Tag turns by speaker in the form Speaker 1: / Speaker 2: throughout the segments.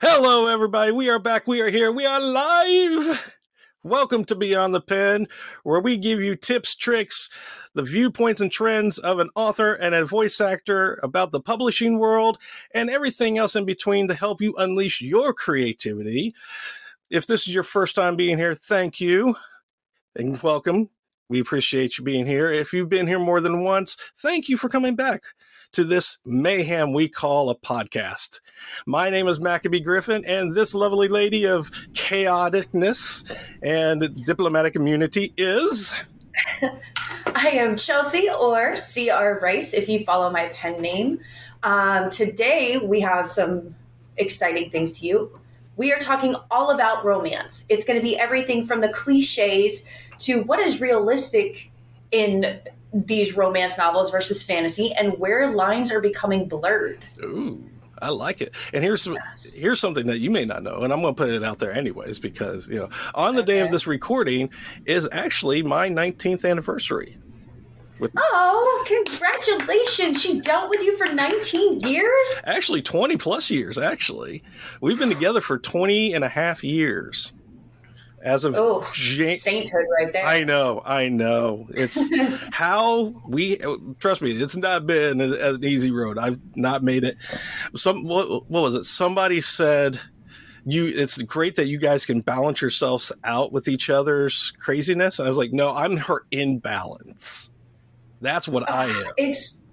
Speaker 1: Hello, everybody. We are back. We are here. We are live. Welcome to Beyond the Pen, where we give you tips, tricks, the viewpoints and trends of an author and a voice actor about the publishing world and everything else in between to help you unleash your creativity. If this is your first time being here, thank you and welcome. We appreciate you being here. If you've been here more than once, thank you for coming back to this mayhem we call a podcast. My name is Maccabee Griffin, and this lovely lady of chaoticness and diplomatic immunity is.
Speaker 2: I am Chelsea or CR Rice if you follow my pen name. Um, today we have some exciting things to you. We are talking all about romance. It's going to be everything from the cliches to what is realistic in these romance novels versus fantasy and where lines are becoming blurred.
Speaker 1: Ooh. I like it. And here's yes. here's something that you may not know, and I'm going to put it out there anyways because you know on the okay. day of this recording is actually my 19th anniversary.
Speaker 2: With oh, congratulations! She dealt with you for 19 years.
Speaker 1: Actually, 20 plus years. Actually, we've been together for 20 and a half years as of
Speaker 2: oh, Jan- sainthood right there.
Speaker 1: I know, I know. It's how we trust me. It's not been an easy road. I've not made it. Some what, what was it? Somebody said you. It's great that you guys can balance yourselves out with each other's craziness. And I was like, no, I'm her imbalance. That's what I am.
Speaker 2: It's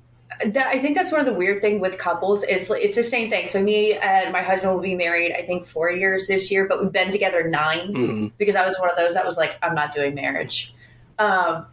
Speaker 2: that, I think that's one of the weird thing with couples is it's the same thing. So me and my husband will be married, I think four years this year, but we've been together 9 mm-hmm. because I was one of those that was like, I'm not doing marriage. Um,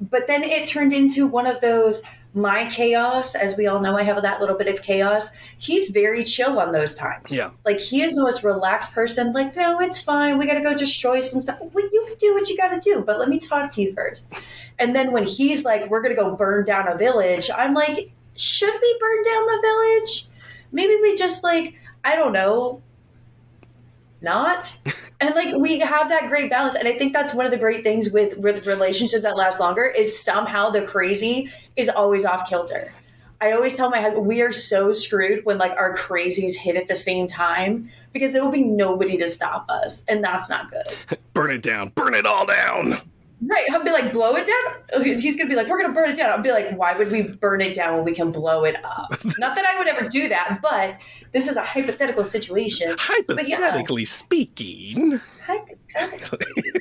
Speaker 2: but then it turned into one of those my chaos, as we all know, I have that little bit of chaos. He's very chill on those times.
Speaker 1: Yeah.
Speaker 2: Like he is the most relaxed person. Like, no, it's fine. We got to go destroy some stuff. Well, you can do what you got to do, but let me talk to you first. And then when he's like, we're going to go burn down a village, I'm like, should we burn down the village? Maybe we just like, I don't know, not. and like we have that great balance. And i think that's one of the great things with with relationships that last longer is somehow the crazy is always off kilter. I always tell my husband we are so screwed when like our crazies hit at the same time because there will be nobody to stop us. And that's not good.
Speaker 1: Burn it down. Burn it all down
Speaker 2: Right. I'll be like, blow it down. He's going to be like, we're going to burn it down. I'll be like, why would we burn it down when we can blow it up? Not that I would ever do that, but this is a hypothetical situation.
Speaker 1: Hypothetically yeah. speaking.
Speaker 2: Hypothetically.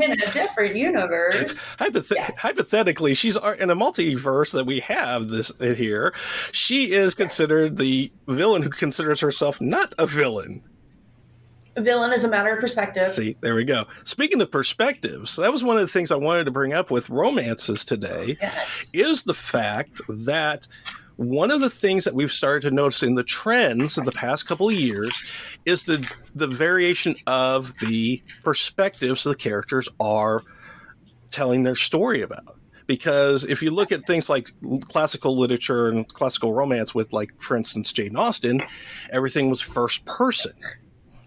Speaker 2: in a different universe.
Speaker 1: Hypothet- yeah. Hypothetically, she's in a multiverse that we have this here. She is considered the villain who considers herself not a villain
Speaker 2: villain is a matter of perspective.
Speaker 1: See, there we go. Speaking of perspectives, that was one of the things I wanted to bring up with romances today
Speaker 2: yes.
Speaker 1: is the fact that one of the things that we've started to notice in the trends in the past couple of years is the the variation of the perspectives the characters are telling their story about because if you look at things like classical literature and classical romance with like for instance jane austen everything was first person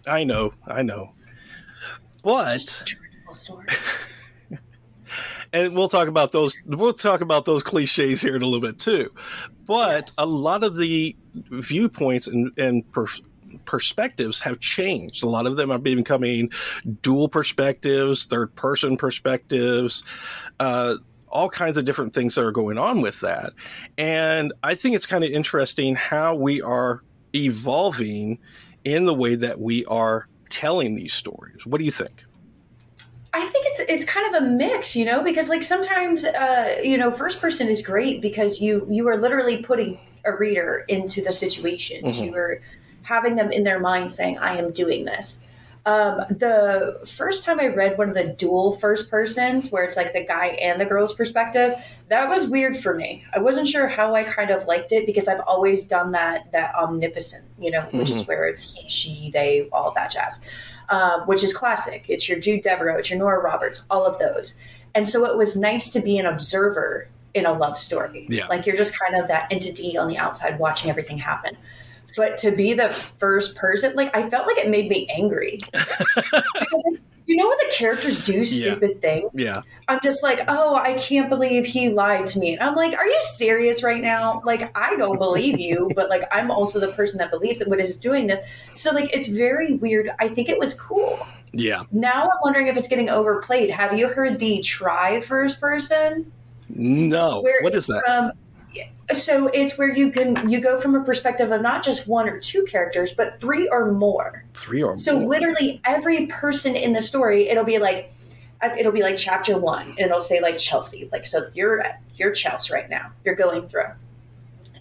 Speaker 1: I know, I know. But and we'll talk about those we'll talk about those cliches here in a little bit too. But a lot of the viewpoints and, and per, perspectives have changed. A lot of them are becoming dual perspectives, third person perspectives, uh, all kinds of different things that are going on with that. And I think it's kind of interesting how we are evolving in the way that we are telling these stories. What do you think?
Speaker 2: I think it's it's kind of a mix, you know, because like sometimes uh, you know, first person is great because you you are literally putting a reader into the situation. Mm-hmm. You are having them in their mind saying, "I am doing this." Um, the first time I read one of the dual first persons, where it's like the guy and the girl's perspective, that was weird for me. I wasn't sure how I kind of liked it because I've always done that that omnipotent, you know, which mm-hmm. is where it's he, she, they, all that jazz, um, which is classic. It's your Jude Deveraux, it's your Nora Roberts, all of those. And so it was nice to be an observer in a love story.
Speaker 1: Yeah.
Speaker 2: Like you're just kind of that entity on the outside watching everything happen. But to be the first person, like I felt like it made me angry. because, you know when the characters do stupid yeah. things?
Speaker 1: Yeah.
Speaker 2: I'm just like, oh, I can't believe he lied to me. And I'm like, are you serious right now? Like, I don't believe you, but like, I'm also the person that believes that what is doing this. So like, it's very weird. I think it was cool.
Speaker 1: Yeah.
Speaker 2: Now I'm wondering if it's getting overplayed. Have you heard the try first person?
Speaker 1: No. Where what is that? From,
Speaker 2: so it's where you can you go from a perspective of not just one or two characters but three or more.
Speaker 1: Three or
Speaker 2: so
Speaker 1: more.
Speaker 2: literally every person in the story it'll be like uh, it'll be like chapter one and it'll say like chelsea like so you're you're chelsea right now. You're going through.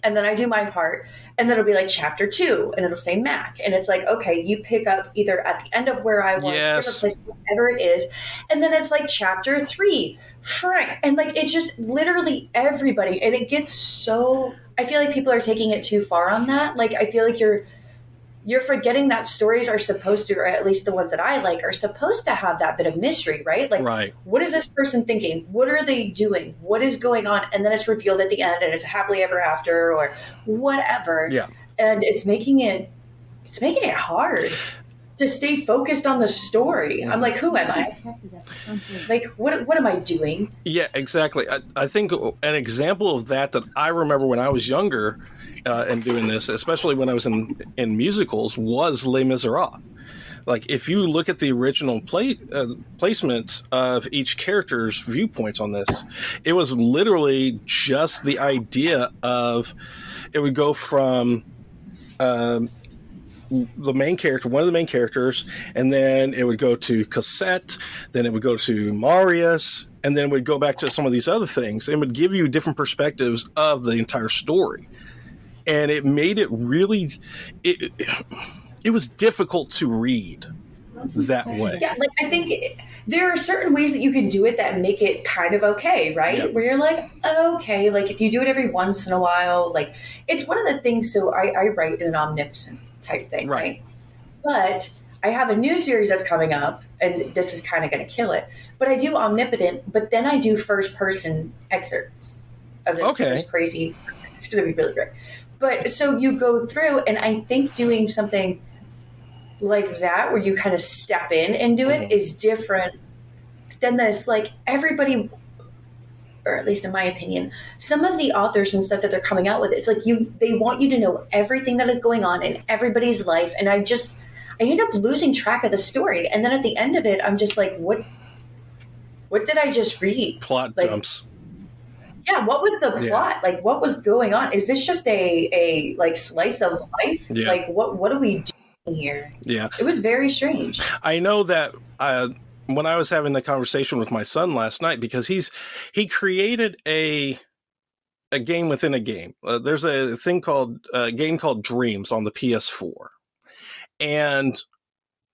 Speaker 2: And then i do my part and then it'll be like chapter two and it'll say mac. And it's like okay you pick up either at the end of where i was
Speaker 1: yes.
Speaker 2: place, whatever it is. And then it's like chapter three frank. And like it's just literally everybody. And it gets so i feel like people are taking it too far on that. Like i feel like you're you're forgetting that stories are supposed to, or at least the ones that I like, are supposed to have that bit of mystery, right? Like,
Speaker 1: right.
Speaker 2: what is this person thinking? What are they doing? What is going on? And then it's revealed at the end, and it's happily ever after, or whatever.
Speaker 1: Yeah.
Speaker 2: And it's making it, it's making it hard to stay focused on the story. I'm like, who am I? Like, what what am I doing?
Speaker 1: Yeah, exactly. I, I think an example of that that I remember when I was younger uh, in doing this, especially when I was in in musicals, was Les Miserables. Like if you look at the original play uh, placement of each character's viewpoints on this, it was literally just the idea of it would go from um, the main character, one of the main characters, and then it would go to Cosette, then it would go to Marius, and then it would go back to some of these other things, and would give you different perspectives of the entire story and it made it really it, it was difficult to read that way.
Speaker 2: Yeah, like I think there are certain ways that you can do it that make it kind of okay, right? Yep. Where you're like, okay, like if you do it every once in a while, like it's one of the things. So I, I write in an omnipotent type thing, right? right? But I have a new series that's coming up, and this is kind of going to kill it. But I do omnipotent, but then I do first person excerpts of this, okay. this crazy. It's going to be really great. But so you go through, and I think doing something like that, where you kind of step in and do it, mm-hmm. is different than this. Like everybody, or at least in my opinion, some of the authors and stuff that they're coming out with, it's like you they want you to know everything that is going on in everybody's life, and I just I end up losing track of the story, and then at the end of it, I'm just like, what? What did I just read?
Speaker 1: Plot
Speaker 2: like,
Speaker 1: dumps
Speaker 2: yeah what was the plot yeah. like what was going on is this just a a like slice of life yeah. like what what are we doing here
Speaker 1: yeah
Speaker 2: it was very strange
Speaker 1: i know that uh when i was having the conversation with my son last night because he's he created a a game within a game uh, there's a thing called a game called dreams on the ps4 and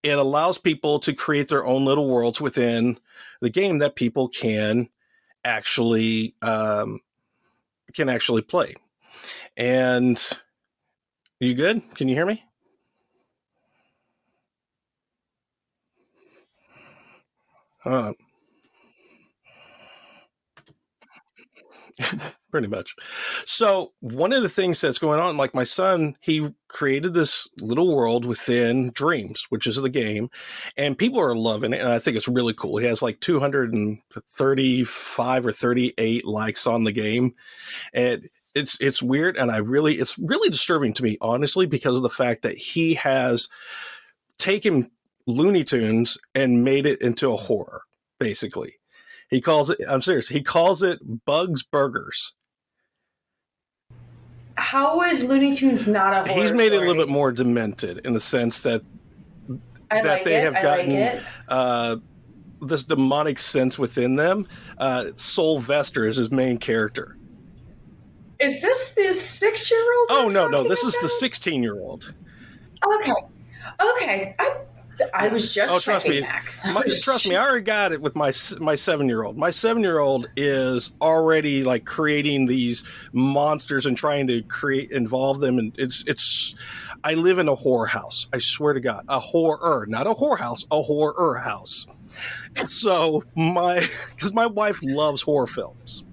Speaker 1: it allows people to create their own little worlds within the game that people can actually um, can actually play. And you good? Can you hear me? Uh, pretty much. So one of the things that's going on, like my son, he created this little world within Dreams, which is the game, and people are loving it, and I think it's really cool. He has like 235 or 38 likes on the game, and it's it's weird, and I really it's really disturbing to me, honestly, because of the fact that he has taken Looney Tunes and made it into a horror, basically. He calls it. I'm serious. He calls it Bugs Burgers.
Speaker 2: How is Looney Tunes not
Speaker 1: a? Horror? He's made story? it a little bit more demented in the sense that
Speaker 2: I that
Speaker 1: like
Speaker 2: they
Speaker 1: it. have gotten like uh, this demonic sense within them. Uh, Sylvester is his main character.
Speaker 2: Is this this six year old?
Speaker 1: Oh no, no, this is the sixteen year old.
Speaker 2: Okay, okay. I I was just oh,
Speaker 1: trust me, my, trust me. I already got it with my my seven year old. My seven year old is already like creating these monsters and trying to create involve them, and it's it's. I live in a horror house. I swear to God, a horror, not a whorehouse, a horror house. So my because my wife loves horror films,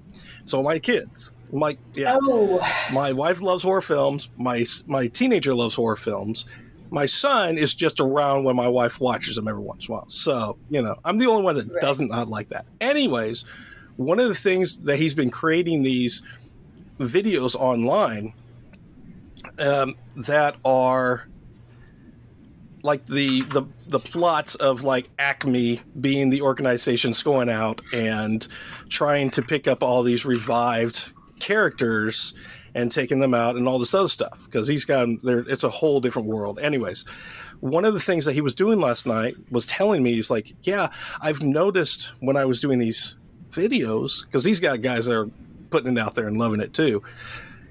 Speaker 1: so my kids. My yeah,
Speaker 2: oh.
Speaker 1: my wife loves horror films. My my teenager loves horror films My son is just around when my wife watches them every once in a while. So, you know, I'm the only one that right. doesn't not like that. Anyways, one of the things that he's been creating these videos online um, that are like the the the plots of like Acme being the organizations going out and trying to pick up all these revived characters and taking them out and all this other stuff because he's got there. It's a whole different world. Anyways, one of the things that he was doing last night was telling me he's like, yeah, I've noticed when I was doing these videos because he's got guys that are putting it out there and loving it too.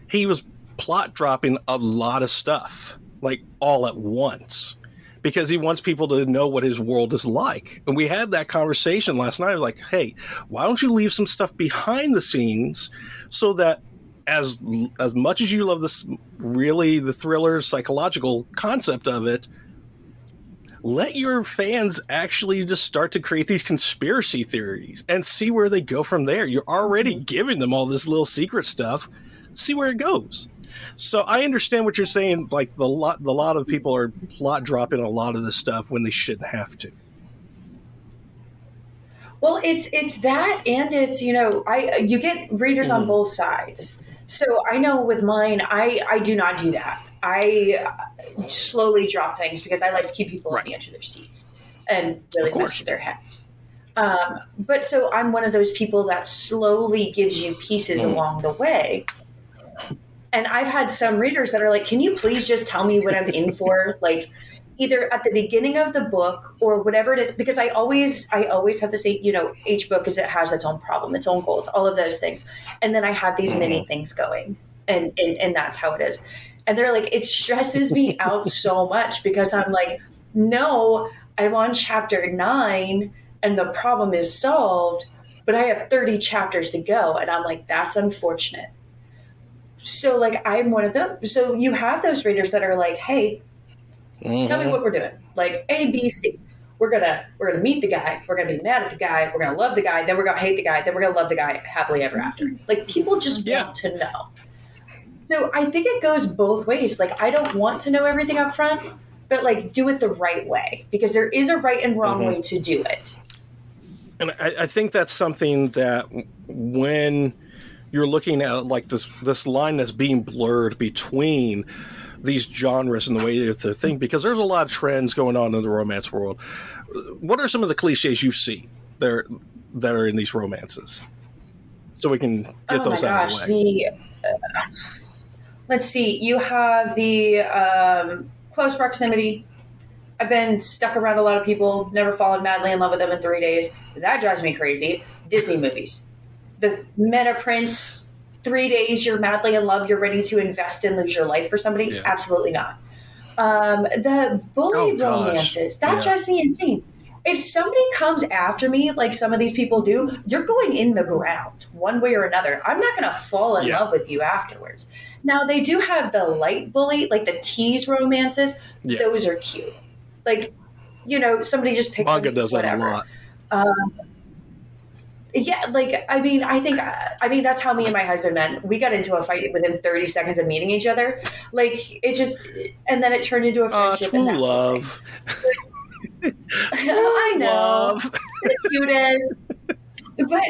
Speaker 1: He was plot dropping a lot of stuff like all at once because he wants people to know what his world is like. And we had that conversation last night. Like, hey, why don't you leave some stuff behind the scenes so that as as much as you love this really the thriller psychological concept of it let your fans actually just start to create these conspiracy theories and see where they go from there you're already mm-hmm. giving them all this little secret stuff see where it goes so I understand what you're saying. Like the lot, the lot of people are plot dropping a lot of this stuff when they shouldn't have to.
Speaker 2: Well, it's it's that, and it's you know, I you get readers on mm-hmm. both sides. So I know with mine, I I do not do that. I slowly drop things because I like to keep people right. on the edge of their seats and really mess with their heads. Um, but so I'm one of those people that slowly gives you pieces mm. along the way and I've had some readers that are like, "Can you please just tell me what I'm in for?" like either at the beginning of the book or whatever it is because I always I always have to say, you know, each book is it has its own problem, its own goals, all of those things. And then I have these many mm-hmm. things going. And, and and that's how it is. And they're like, it stresses me out so much because I'm like, no, I'm on chapter nine and the problem is solved, but I have 30 chapters to go. And I'm like, that's unfortunate so like I'm one of them. So you have those readers that are like, hey, mm-hmm. tell me mm-hmm. what we're doing. Like A, B, C. We're gonna we're gonna meet the guy. We're gonna be mad at the guy. We're gonna love the guy. Then we're gonna hate the guy. Then we're gonna love the guy happily ever after. Like people just yeah. want to know. So I think it goes both ways. Like I don't want to know everything up front, but like do it the right way because there is a right and wrong mm-hmm. way to do it.
Speaker 1: And I, I think that's something that when you're looking at like this this line that's being blurred between these genres and the way that they think because there's a lot of trends going on in the romance world. What are some of the cliches you see there that are in these romances? So we can get oh those out gosh, of the way. The, uh,
Speaker 2: let's see. You have the um, close proximity. I've been stuck around a lot of people, never fallen madly in love with them in three days. That drives me crazy. Disney movies the meta prince three days you're madly in love you're ready to invest and lose your life for somebody? Yeah. absolutely not. Um, the bully oh, romances that yeah. drives me insane. If somebody comes after me like some of these people do you're going in the ground one way or another. I'm not going to fall in yeah. love with you afterwards. Now they do have the light bully like the tease romances. Those are cute. Like you know somebody just picks
Speaker 1: manga does whatever. that a lot. Um,
Speaker 2: yeah, like I mean, I think I mean that's how me and my husband met. We got into a fight within 30 seconds of meeting each other. Like it just, and then it turned into a friendship.
Speaker 1: Uh, true love.
Speaker 2: I know, love. the cutest. But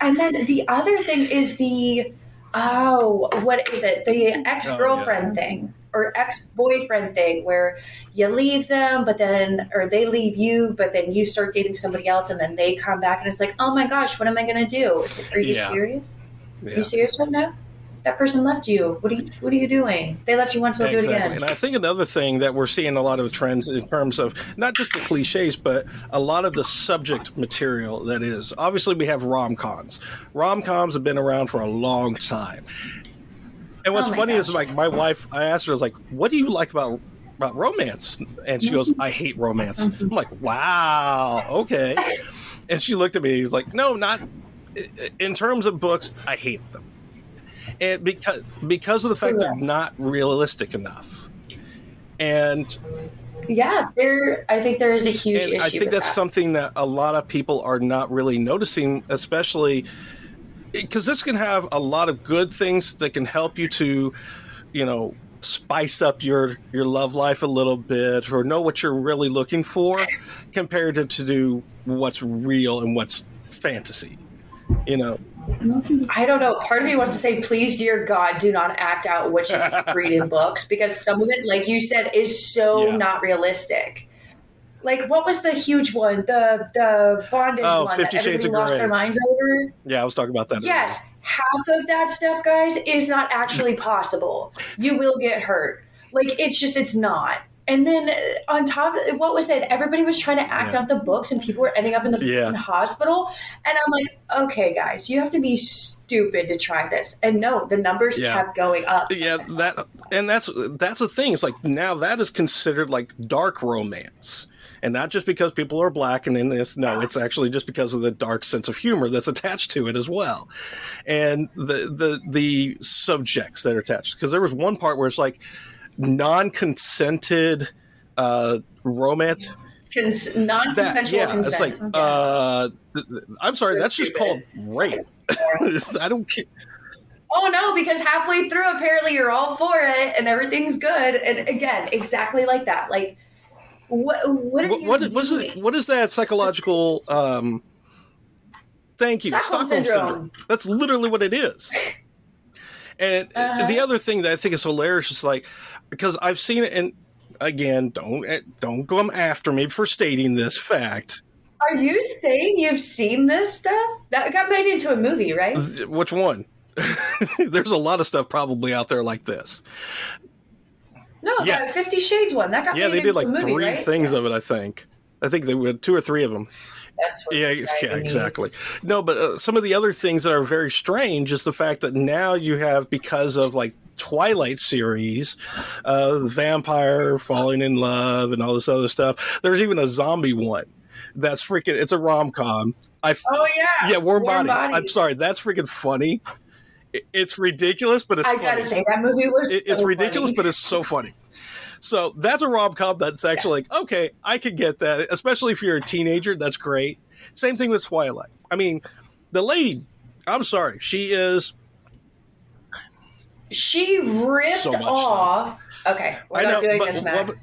Speaker 2: and then the other thing is the oh, what is it? The ex girlfriend oh, yeah. thing or ex boyfriend thing where you leave them, but then, or they leave you, but then you start dating somebody else and then they come back and it's like, oh my gosh, what am I going to do? Like, are you yeah. serious? Yeah. Are you serious right now? That person left you. What are you What are you doing? They left you once. They'll exactly. do it again.
Speaker 1: And I think another thing that we're seeing a lot of trends in terms of not just the cliches, but a lot of the subject material that is. Obviously, we have rom coms. Rom coms have been around for a long time, and what's oh funny gosh. is like my wife, I asked her, I was like, "What do you like about about romance?" And she goes, "I hate romance." I'm like, "Wow, okay." And she looked at me. He's like, "No, not in terms of books. I hate them, and because because of the fact they're not realistic enough." And
Speaker 2: yeah, there. I think there is a huge issue. I
Speaker 1: think that's
Speaker 2: that.
Speaker 1: something that a lot of people are not really noticing, especially because this can have a lot of good things that can help you to, you know, spice up your your love life a little bit or know what you're really looking for compared to, to do what's real and what's fantasy you know
Speaker 2: I don't know. Part of me wants to say, please, dear God, do not act out what you read in books because some of it, like you said, is so
Speaker 1: Yeah.
Speaker 2: not realistic. Like, what was the huge one? The the bondage
Speaker 1: Oh,
Speaker 2: one
Speaker 1: Fifty
Speaker 2: that
Speaker 1: Shades
Speaker 2: everybody
Speaker 1: of
Speaker 2: lost
Speaker 1: Grey.
Speaker 2: their minds over?
Speaker 1: yeah i was talking about that
Speaker 2: Yes, half of that stuff, guys, is not actually possible. You will get hurt. Like it's just it's not. And then uh, on top, of what was it? Everybody was trying to act
Speaker 1: Yeah.
Speaker 2: out the books, and people were ending up in the
Speaker 1: Yeah.
Speaker 2: hospital. And I'm like, okay, guys, you have to be stupid to try this. And no, the numbers
Speaker 1: Yeah.
Speaker 2: kept going up.
Speaker 1: yeah that and that's that's the thing it's like now that is considered like dark romance and not just because people are black and in this no it's actually just because of the dark sense of humor that's attached to it as well and the the the subjects that are attached because there was one part where it's like non-consented uh romance
Speaker 2: Cons- non-consensual
Speaker 1: yeah
Speaker 2: consent.
Speaker 1: it's like uh i'm sorry
Speaker 2: You're
Speaker 1: that's just called rape i don't care
Speaker 2: Oh no, because halfway through, apparently you're all for it and everything's good. And again, exactly like that. Like, what? What are
Speaker 1: what,
Speaker 2: you
Speaker 1: what
Speaker 2: doing?
Speaker 1: was it what is that psychological um thank you
Speaker 2: Stockholm
Speaker 1: stockholm, syndrome.
Speaker 2: syndrome.
Speaker 1: that's literally what it is and
Speaker 2: Uh-huh.
Speaker 1: the other thing that i think is hilarious is like because i've seen it and again don't don't come after me for stating this fact
Speaker 2: Are you saying you've seen this stuff? That got made into a movie, right?
Speaker 1: Which one there's a lot of stuff probably out there like this
Speaker 2: No,
Speaker 1: Yeah.
Speaker 2: the Fifty Shades one. That got made into a movie.
Speaker 1: yeah they did like
Speaker 2: movie,
Speaker 1: three
Speaker 2: right?
Speaker 1: things of it i think i think they had two or three of them
Speaker 2: That's
Speaker 1: Yeah, yeah, exactly. No, but uh, some of the other things that are very strange is the fact that now you have because of like Twilight series, uh, the vampire falling in love and all this other stuff. There's even a zombie one that's freaking. It's a rom com. I
Speaker 2: Oh yeah,
Speaker 1: yeah, warm,
Speaker 2: Warm
Speaker 1: bodies. I'm sorry, that's freaking funny. It's ridiculous, but it's
Speaker 2: I
Speaker 1: funny.
Speaker 2: gotta say that movie was.
Speaker 1: It- it's
Speaker 2: so
Speaker 1: ridiculous,
Speaker 2: funny.
Speaker 1: but it's so funny. So that's a rom com that's actually like, okay, I could get that, especially if you're a teenager. That's great. Same thing with Twilight. I mean, the lady, I'm sorry, she is.
Speaker 2: She ripped
Speaker 1: So
Speaker 2: off. Okay, we're
Speaker 1: I
Speaker 2: not
Speaker 1: know,
Speaker 2: doing
Speaker 1: but,
Speaker 2: this, Matt.
Speaker 1: but-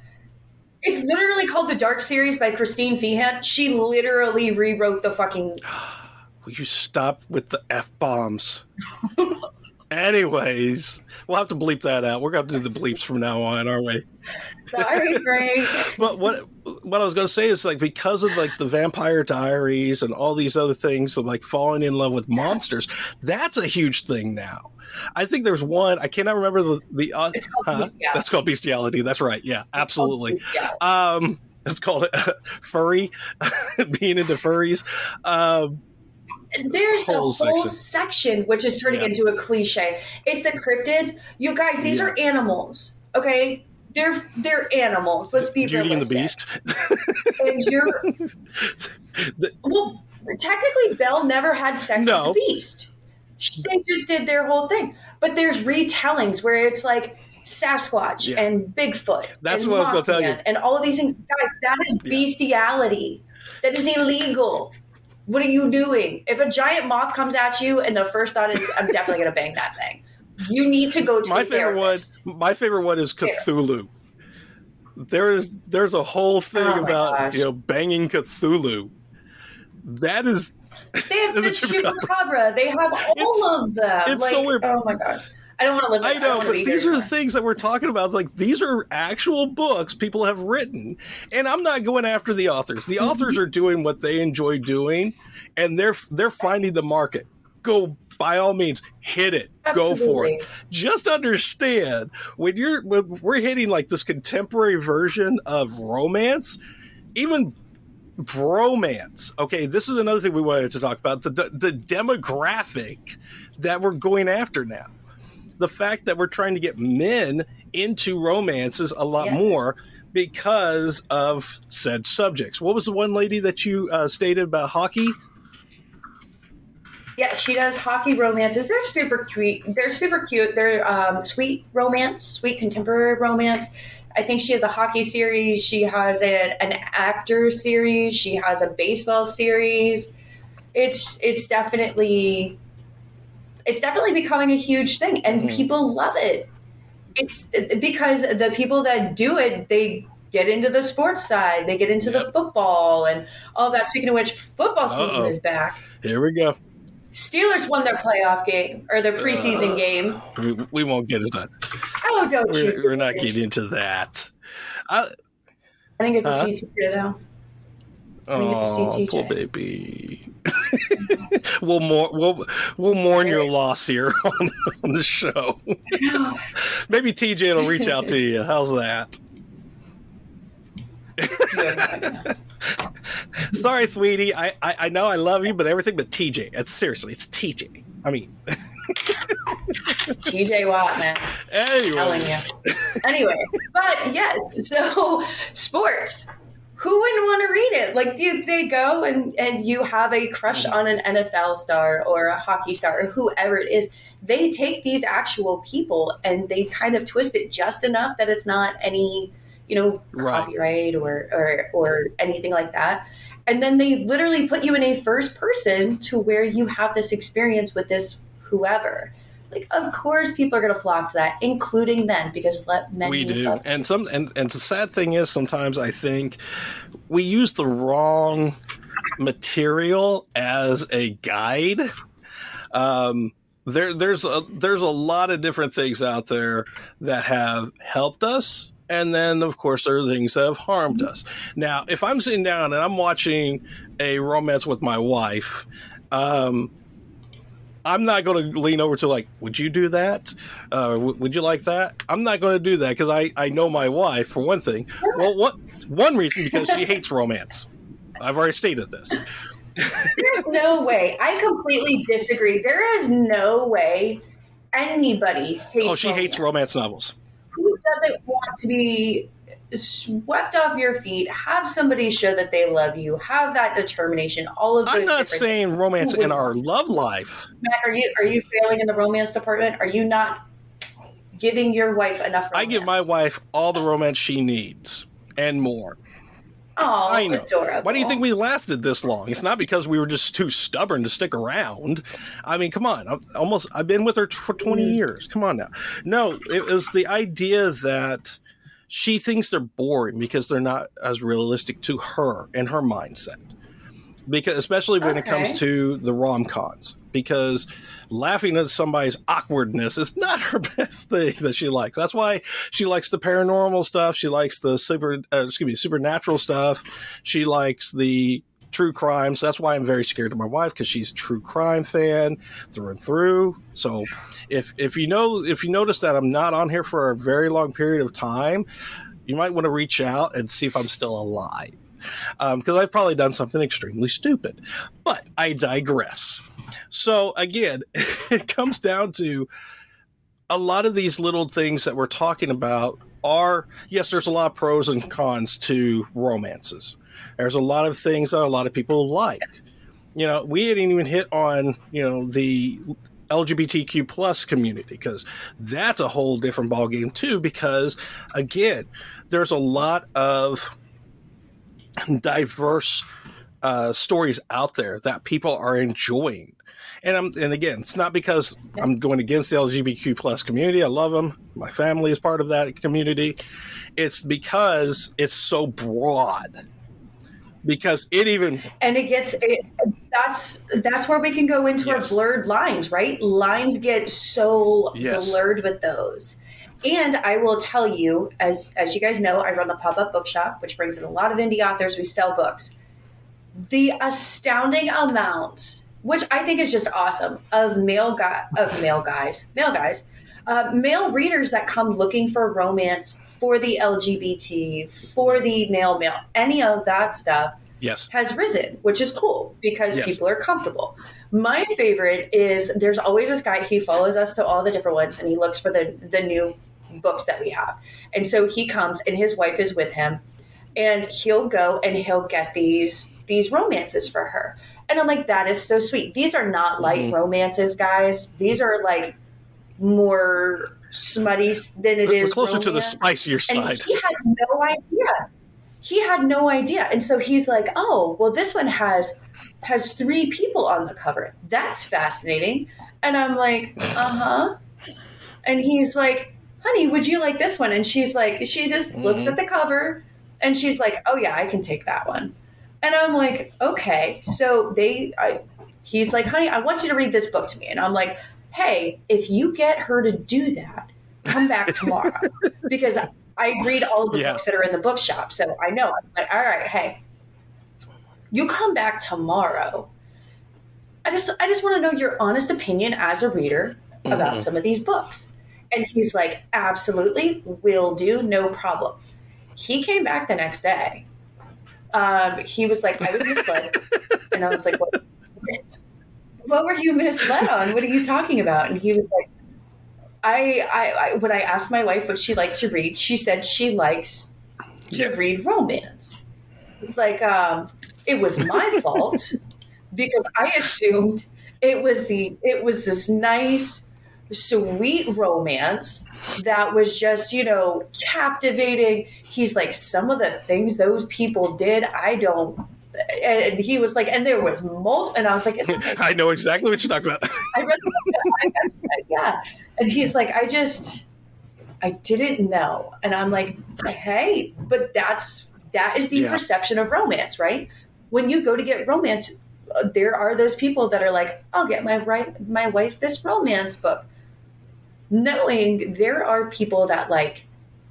Speaker 2: It's literally called the Dark Series by Christine Feehan. She literally rewrote the fucking.
Speaker 1: will you stop with the f bombs? Anyways, we'll have to bleep that out. We're going to do the bleeps from now on, aren't we?
Speaker 2: Sorry, Frank.
Speaker 1: but what what I was going to say is like because of like the Vampire Diaries and all these other things of like falling in love with monsters, that's a huge thing now. I think there's one I cannot remember the the uh,
Speaker 2: It's called
Speaker 1: huh? that's called bestiality. That's right. Yeah, absolutely.
Speaker 2: Yeah.
Speaker 1: Um, it's called furry, being into furries. Um,
Speaker 2: There's
Speaker 1: Whole
Speaker 2: a whole
Speaker 1: section.
Speaker 2: section which is turning
Speaker 1: Yeah.
Speaker 2: into a cliche. It's the cryptids. You guys, these
Speaker 1: Yeah.
Speaker 2: are animals. Okay, they're they're animals. Let's be
Speaker 1: Beauty and the. Beast.
Speaker 2: And you're well, technically, Belle never had sex
Speaker 1: No.
Speaker 2: with the Beast. They just did their whole thing. But there's retellings where it's like Sasquatch
Speaker 1: Yeah.
Speaker 2: and Bigfoot.
Speaker 1: That's
Speaker 2: and
Speaker 1: what I was gonna tell you.
Speaker 2: And all of these things, guys, that is
Speaker 1: Yeah.
Speaker 2: bestiality. That is illegal. What are you doing? If a giant moth comes at you and the first thought is, I'm definitely going to bang that thing, you need to go to
Speaker 1: my favorite one. My favorite one is Cthulhu. There is there's a whole thing
Speaker 2: Oh
Speaker 1: about
Speaker 2: gosh.
Speaker 1: you know banging Cthulhu. That is
Speaker 2: They have
Speaker 1: The chupacabra.
Speaker 2: They have all
Speaker 1: It's-
Speaker 2: of them.
Speaker 1: it's
Speaker 2: like,
Speaker 1: so weird.
Speaker 2: Oh my god. I don't want to live.
Speaker 1: I know, but these are the things that we're talking about. Like these are actual books people have written, and I'm not going after the authors. The authors are doing what they enjoy doing, and they're they're finding the market. Go by all means, hit it. Go for it. Just understand when you're when we're hitting like this contemporary version of romance, even bromance. Okay, this is another thing we wanted to talk about the the demographic that we're going after now. The fact that we're trying to get men into romances a lot more because of said subjects. What was the one lady that you uh, stated about hockey?
Speaker 2: Yeah, she does hockey romances. They're super cute. They're super cute. They're um, sweet romance, sweet contemporary romance. I think she has a hockey series. She has a, an actor series. She has a baseball series. It's it's definitely it's definitely becoming a huge thing, and
Speaker 1: Mhm.
Speaker 2: people love it. it's because the people that do it, they get into the sports side, they get into yep. the football and all that. Speaking of which, football season Uh-oh. is back.
Speaker 1: Here we go.
Speaker 2: Steelers won their playoff game or their preseason uh, game.
Speaker 1: We, we, won't get into that.
Speaker 2: Oh, don't
Speaker 1: we're,
Speaker 2: you?
Speaker 1: We're not getting into that.
Speaker 2: I, I didn't get to uh, see TJ though.
Speaker 1: Oh, get to see TJ. poor baby. we'll more we'll we'll mourn your loss here on, on the show. Maybe TJ will reach out to you. How's that? Sorry, sweetie. I, I, I know I love you, but everything but TJ. It's seriously, it's TJ. I mean,
Speaker 2: TJ Watt, man.
Speaker 1: Anyway.
Speaker 2: Telling you. Anyway, but yes, so sports. Who wouldn't want to read it? Like, do they go and, and you have a crush mm-hmm. on an NFL star or a hockey star or whoever it is? They take these actual people and they kind of twist it just enough that it's not any you know, right. copyright or, or or anything like that. And then they literally put you in a first person to where you have this experience with this whoever. Like, of course, people are going to flock to that, including men, because let men.
Speaker 1: We do, and some, and and the sad thing is, sometimes I think we use the wrong material as a guide. Um, there, there's a there's a lot of different things out there that have helped us and then, of course, there are things that have harmed us. Now, if I'm sitting down and I'm watching a romance with my wife, um, I'm not going to lean over to like, would you do that? Uh, w- would you like that? I'm not going to do that because I, I know my wife for one thing. Well, what one reason because she hates romance. I've already stated this.
Speaker 2: There's no way. I completely disagree. There is no way anybody hates.
Speaker 1: Oh, she romance. hates romance novels
Speaker 2: doesn't want to be swept off your feet, have somebody show that they love you, have that determination, all of those.
Speaker 1: I'm not saying things. romance in our love life.
Speaker 2: Matt, are you are you failing in the romance department? Are you not giving your wife enough? Romance?
Speaker 1: I give my wife all the romance she needs and more.
Speaker 2: Oh, I know. Adorable.
Speaker 1: Why do you think we lasted this long? It's not because we were just too stubborn to stick around. I mean, come on. I've almost I've been with her for 20 mm. years. Come on now. No, it was the idea that she thinks they're boring because they're not as realistic to her and her mindset. Because especially when okay. it comes to the rom-coms because laughing at somebody's awkwardness is not her best thing that she likes. That's why she likes the paranormal stuff. She likes the super, uh, excuse me, supernatural stuff. She likes the true crimes. That's why I'm very scared of my wife because she's a true crime fan through and through. So if if you know if you notice that I'm not on here for a very long period of time, you might want to reach out and see if I'm still alive because um, I've probably done something extremely stupid. But I digress. So again, it comes down to a lot of these little things that we're talking about are yes, there's a lot of pros and cons to romances. There's a lot of things that a lot of people like. You know, we didn't even hit on, you know, the LGBTQ plus community because that's a whole different ballgame too. Because again, there's a lot of diverse uh, stories out there that people are enjoying. And I'm, and again, it's not because I'm going against the LGBTQ plus community. I love them. My family is part of that community. It's because it's so broad. Because it even
Speaker 2: and it gets it, that's that's where we can go into yes. our blurred lines, right? Lines get so yes. blurred with those. And I will tell you, as as you guys know, I run the pop up bookshop, which brings in a lot of indie authors. We sell books. The astounding amount, which I think is just awesome, of male guy of male guys, male guys, uh, male readers that come looking for romance for the LGBT, for the male male, any of that stuff.
Speaker 1: Yes.
Speaker 2: Has risen, which is cool because yes. people are comfortable. My favorite is there's always this guy, he follows us to all the different ones and he looks for the the new books that we have. And so he comes and his wife is with him and he'll go and he'll get these these romances for her. And I'm like, that is so sweet. These are not light mm-hmm. romances, guys. These are like more smutty than it
Speaker 1: We're
Speaker 2: is.
Speaker 1: closer romance. to the spicier side.
Speaker 2: And he had no idea. He had no idea. And so he's like, oh, well, this one has has three people on the cover. That's fascinating. And I'm like, uh-huh. And he's like, honey, would you like this one? And she's like, she just mm-hmm. looks at the cover and she's like, oh yeah, I can take that one. And I'm like, okay. So they, I, he's like, honey, I want you to read this book to me. And I'm like, hey, if you get her to do that, come back tomorrow because I read all the yeah. books that are in the bookshop. So I know. I'm like, all right, hey, you come back tomorrow. I just, I just want to know your honest opinion as a reader about mm-hmm. some of these books. And he's like, absolutely, will do, no problem. He came back the next day. Um, he was like, I was misled. and I was like, what? what were you misled on? What are you talking about? And he was like, I, I, I when I asked my wife what she liked to read, she said she likes to yeah. read romance. It's like, um, it was my fault because I assumed it was the it was this nice sweet romance that was just, you know, captivating. He's like, some of the things those people did, I don't. And he was like, and there was multiple, and I was like,
Speaker 1: I know exactly what you're talking about. I read,
Speaker 2: yeah. And he's like, I just, I didn't know. And I'm like, hey, but that's, that is the yeah. perception of romance, right? When you go to get romance, uh, there are those people that are like, I'll get my right my wife this romance book knowing there are people that like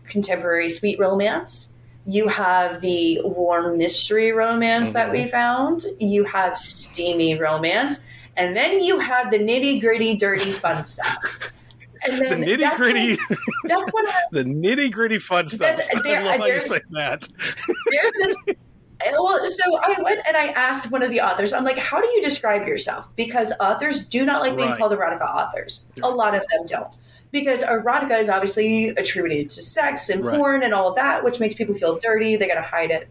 Speaker 2: contemporary sweet romance. You have the warm mystery romance mm-hmm. that we mm-hmm. found. You have steamy romance. And then you have the nitty gritty, dirty, fun stuff.
Speaker 1: And then the nitty gritty. That's what I, the nitty gritty fun stuff. There, I love how you say that.
Speaker 2: There's this. Well, so I went and I asked one of the authors. I'm like, "How do you describe yourself?" Because authors do not like being right. called erotica authors. A lot of them don't because erotica is obviously attributed to sex and right. porn and all of that, which makes people feel dirty. They got to hide it.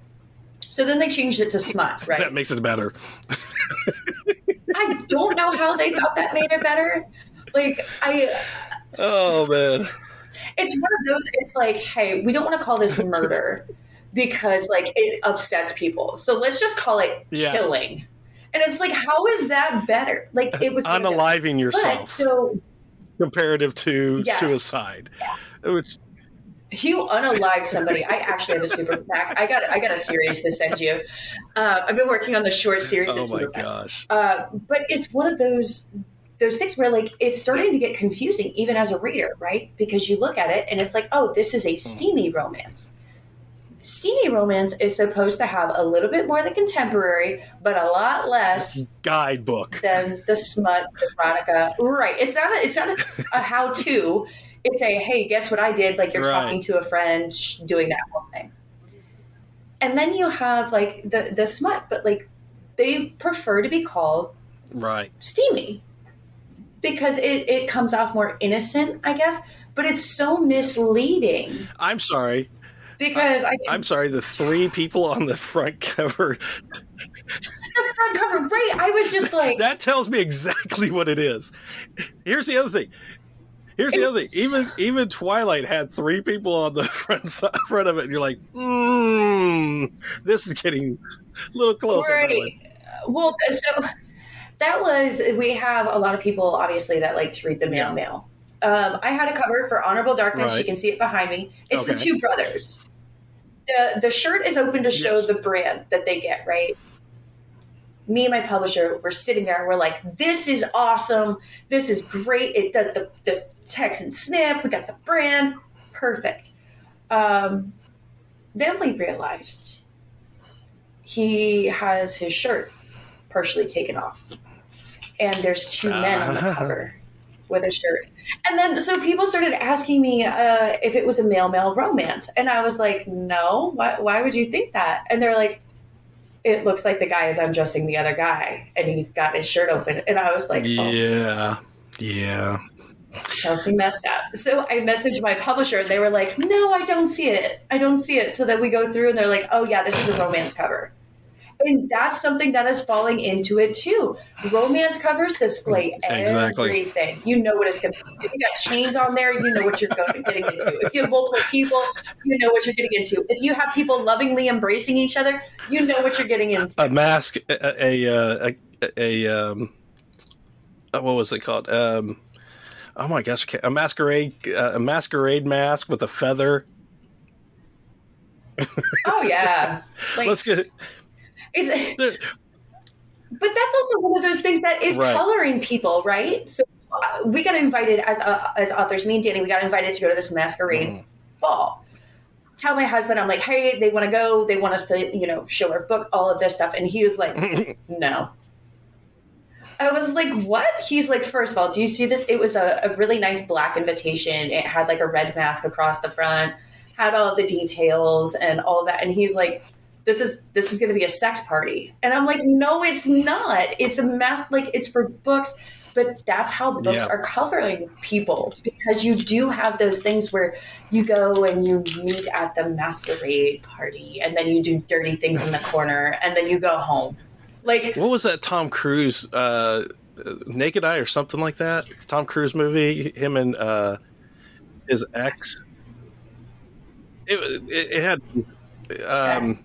Speaker 2: So then they changed it to smut, right?
Speaker 1: that makes it better.
Speaker 2: I don't know how they thought that made it better. Like I.
Speaker 1: Oh man.
Speaker 2: It's one of those. It's like, hey, we don't want to call this murder because like it upsets people. So let's just call it yeah. killing. And it's like, how is that better? Like it was
Speaker 1: unaliving yourself.
Speaker 2: But, so
Speaker 1: comparative to yes. suicide. Yeah. Which
Speaker 2: you unalive somebody. I actually have a super pack. I got I got a series to send you. Uh, I've been working on the short series.
Speaker 1: Oh my gosh!
Speaker 2: Uh, but it's one of those those things where like it's starting to get confusing even as a reader, right? Because you look at it and it's like, oh, this is a steamy romance steamy romance is supposed to have a little bit more than contemporary, but a lot less
Speaker 1: guidebook
Speaker 2: than the smut erotica. Right. It's not a, it's not a, a how to. It's a hey, guess what I did? Like you're right. talking to a friend, doing that whole thing. And then you have like the the smut, but like they prefer to be called
Speaker 1: right
Speaker 2: steamy because it it comes off more innocent, I guess. But it's so misleading.
Speaker 1: I'm sorry
Speaker 2: because I,
Speaker 1: I am sorry, the three people on the front cover.
Speaker 2: the front cover, right? I was just like
Speaker 1: that tells me exactly what it is. Here's the other thing. Here's the other thing. Even even Twilight had three people on the front side, front of it, and you're like, mm, this is getting a little closer. Right.
Speaker 2: Well, so that was we have a lot of people obviously that like to read the mail yeah. mail. Um, I had a cover for Honorable Darkness. Right. You can see it behind me. It's okay. the two brothers. The the shirt is open to show yes. the brand that they get, right? Me and my publisher were sitting there and we're like, this is awesome. This is great. It does the, the text and snip. We got the brand. Perfect. Um, then we realized he has his shirt partially taken off. And there's two men on the cover with a shirt. And then so people started asking me uh, if it was a male male romance, and I was like, no. Why, why would you think that? And they're like, it looks like the guy is undressing the other guy, and he's got his shirt open. And I was like, oh.
Speaker 1: yeah, yeah.
Speaker 2: Chelsea messed up. So I messaged my publisher, and they were like, no, I don't see it. I don't see it. So then we go through, and they're like, oh yeah, this is a romance cover and that's something that is falling into it too. Romance covers display exactly. everything. You know what it's going to be. If you got chains on there, you know what you're going getting into. If you have multiple people, you know what you're getting into. If you have people lovingly embracing each other, you know what you're getting into.
Speaker 1: A mask, a a, a, a um, uh, what was it called? Um, oh my gosh, a masquerade uh, a masquerade mask with a feather.
Speaker 2: oh yeah,
Speaker 1: like, let's get.
Speaker 2: It's, but that's also one of those things that is right. coloring people, right? So uh, we got invited as uh, as authors. Me and Danny, we got invited to go to this masquerade mm. ball. Tell my husband, I'm like, hey, they want to go. They want us to, you know, show our book, all of this stuff, and he was like, no. I was like, what? He's like, first of all, do you see this? It was a, a really nice black invitation. It had like a red mask across the front, had all the details and all that. And he's like, this is this is going to be a sex party. And i'm like no it's not. It's a math like it's for books. But that's how books yeah. are covering people because you do have those things where you go and you meet at the masquerade party and then you do dirty things in the corner and then you go home. Like
Speaker 1: what was that tom cruise uh naked eye or something like that? Tom cruise movie him and uh his ex. It, it, it had um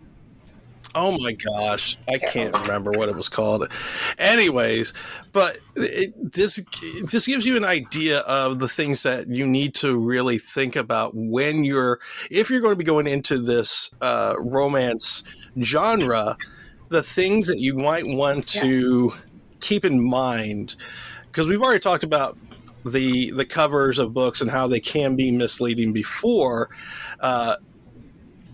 Speaker 1: Oh my gosh, I can't remember what it was called. Anyways, but it, this this gives you an idea of the things that you need to really think about when you're if you're going to be going into this uh, romance genre, the things that you might want to keep in mind because we've already talked about the the covers of books and how they can be misleading before. Uh,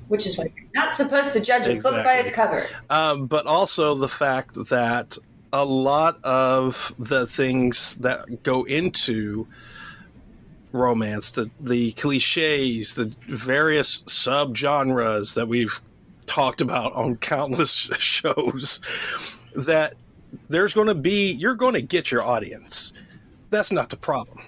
Speaker 2: which is why you're not supposed to judge a book by its cover.
Speaker 1: Um, but also the fact that a lot of the things that go into romance, the the cliches, the various subgenres that we've talked about on countless shows, that there's going to be you're going to get your audience. That's not the problem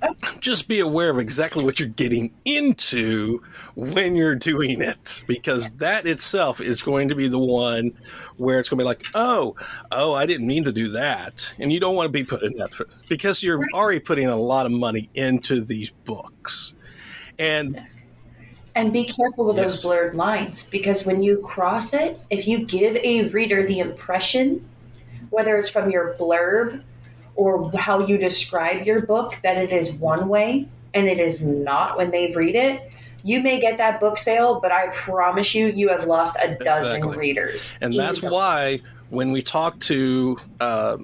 Speaker 1: just be aware of exactly what you're getting into when you're doing it because that itself is going to be the one where it's going to be like oh oh i didn't mean to do that. And you don't want to be put in that because you're already putting a lot of money into these books. And
Speaker 2: and be careful with yes. those blurred lines because when you cross it if you give a reader the impression whether it's from your blurb or how you describe your book that it is one way and it is not when they read it, you may get that book sale, but I promise you, you have lost a dozen exactly. readers.
Speaker 1: And easily. that's why when we talk to uh,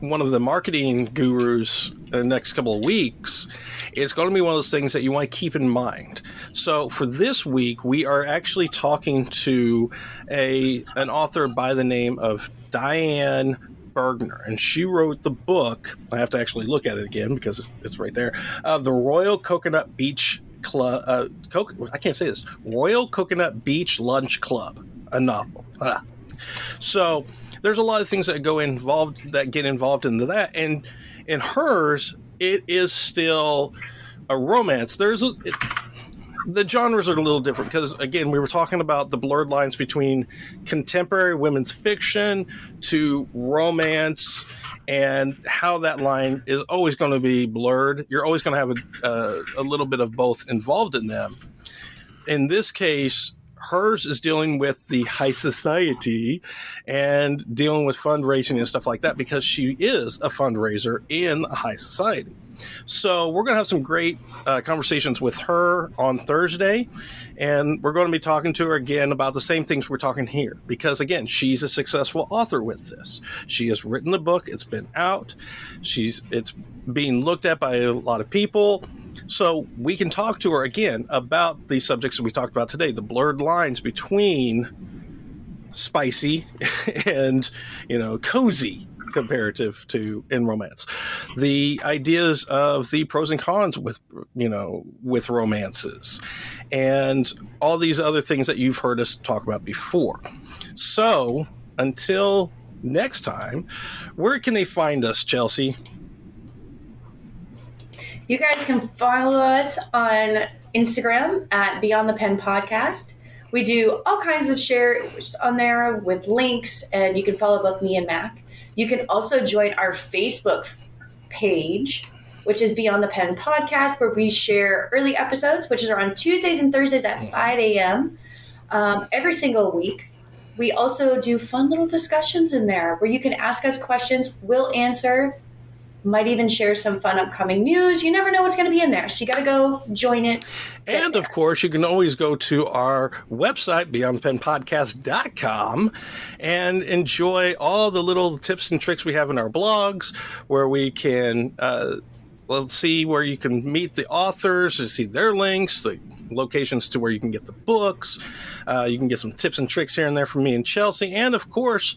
Speaker 1: one of the marketing gurus the next couple of weeks, it's going to be one of those things that you want to keep in mind. So for this week, we are actually talking to a an author by the name of Diane Bergner, and she wrote the book. I have to actually look at it again because it's, right there. Uh, the Royal Coconut Beach Club. Uh, Co- I can't say this. Royal Coconut Beach Lunch Club, a novel. Ah. So there's a lot of things that go involved that get involved into that, and in hers, it is still a romance. There's a. It, the genres are a little different because again we were talking about the blurred lines between contemporary women's fiction to romance and how that line is always going to be blurred. You're always going to have a, a little bit of both involved in them. In this case hers is dealing with the high society and dealing with fundraising and stuff like that because she is a fundraiser in high society so we're going to have some great uh, conversations with her on Thursday, and we're going to be talking to her again about the same things we're talking here. Because again, she's a successful author with this. She has written the book; it's been out. She's it's being looked at by a lot of people. So we can talk to her again about the subjects that we talked about today, the blurred lines between spicy and you know cozy comparative to in romance. The ideas of the pros and cons with you know with romances, and all these other things that you've heard us talk about before. So until next time, where can they find us, Chelsea?
Speaker 2: You guys can follow us on Instagram at Beyond the Pen Podcast. We do all kinds of shares on there with links, and you can follow both me and Mac. You can also join our Facebook page, which is Beyond the Pen podcast, where we share early episodes, which are on Tuesdays and Thursdays at 5 a.m. Um, every single week. We also do fun little discussions in there where you can ask us questions, we'll answer, might even share some fun upcoming news. You never know what's going to be in there. So you got to go join it.
Speaker 1: And of course, you can always go to our website, beyondthepenpodcast.com, and enjoy all the little tips and tricks we have in our blogs where we can. Uh, let's see where you can meet the authors, to see their links, the locations to where you can get the books. Uh, you can get some tips and tricks here and there from me and Chelsea. And of course,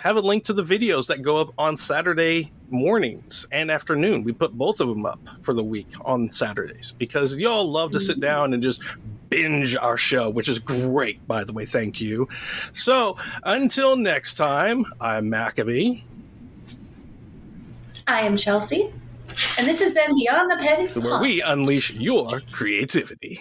Speaker 1: have a link to the videos that go up on Saturday mornings and afternoon. We put both of them up for the week on Saturdays because y'all love to sit mm-hmm. down and just binge our show, which is great, by the way. Thank you. So until next time, I'm Maccabee.
Speaker 2: I am Chelsea. And this has been Beyond the Pen,
Speaker 1: where we unleash your creativity.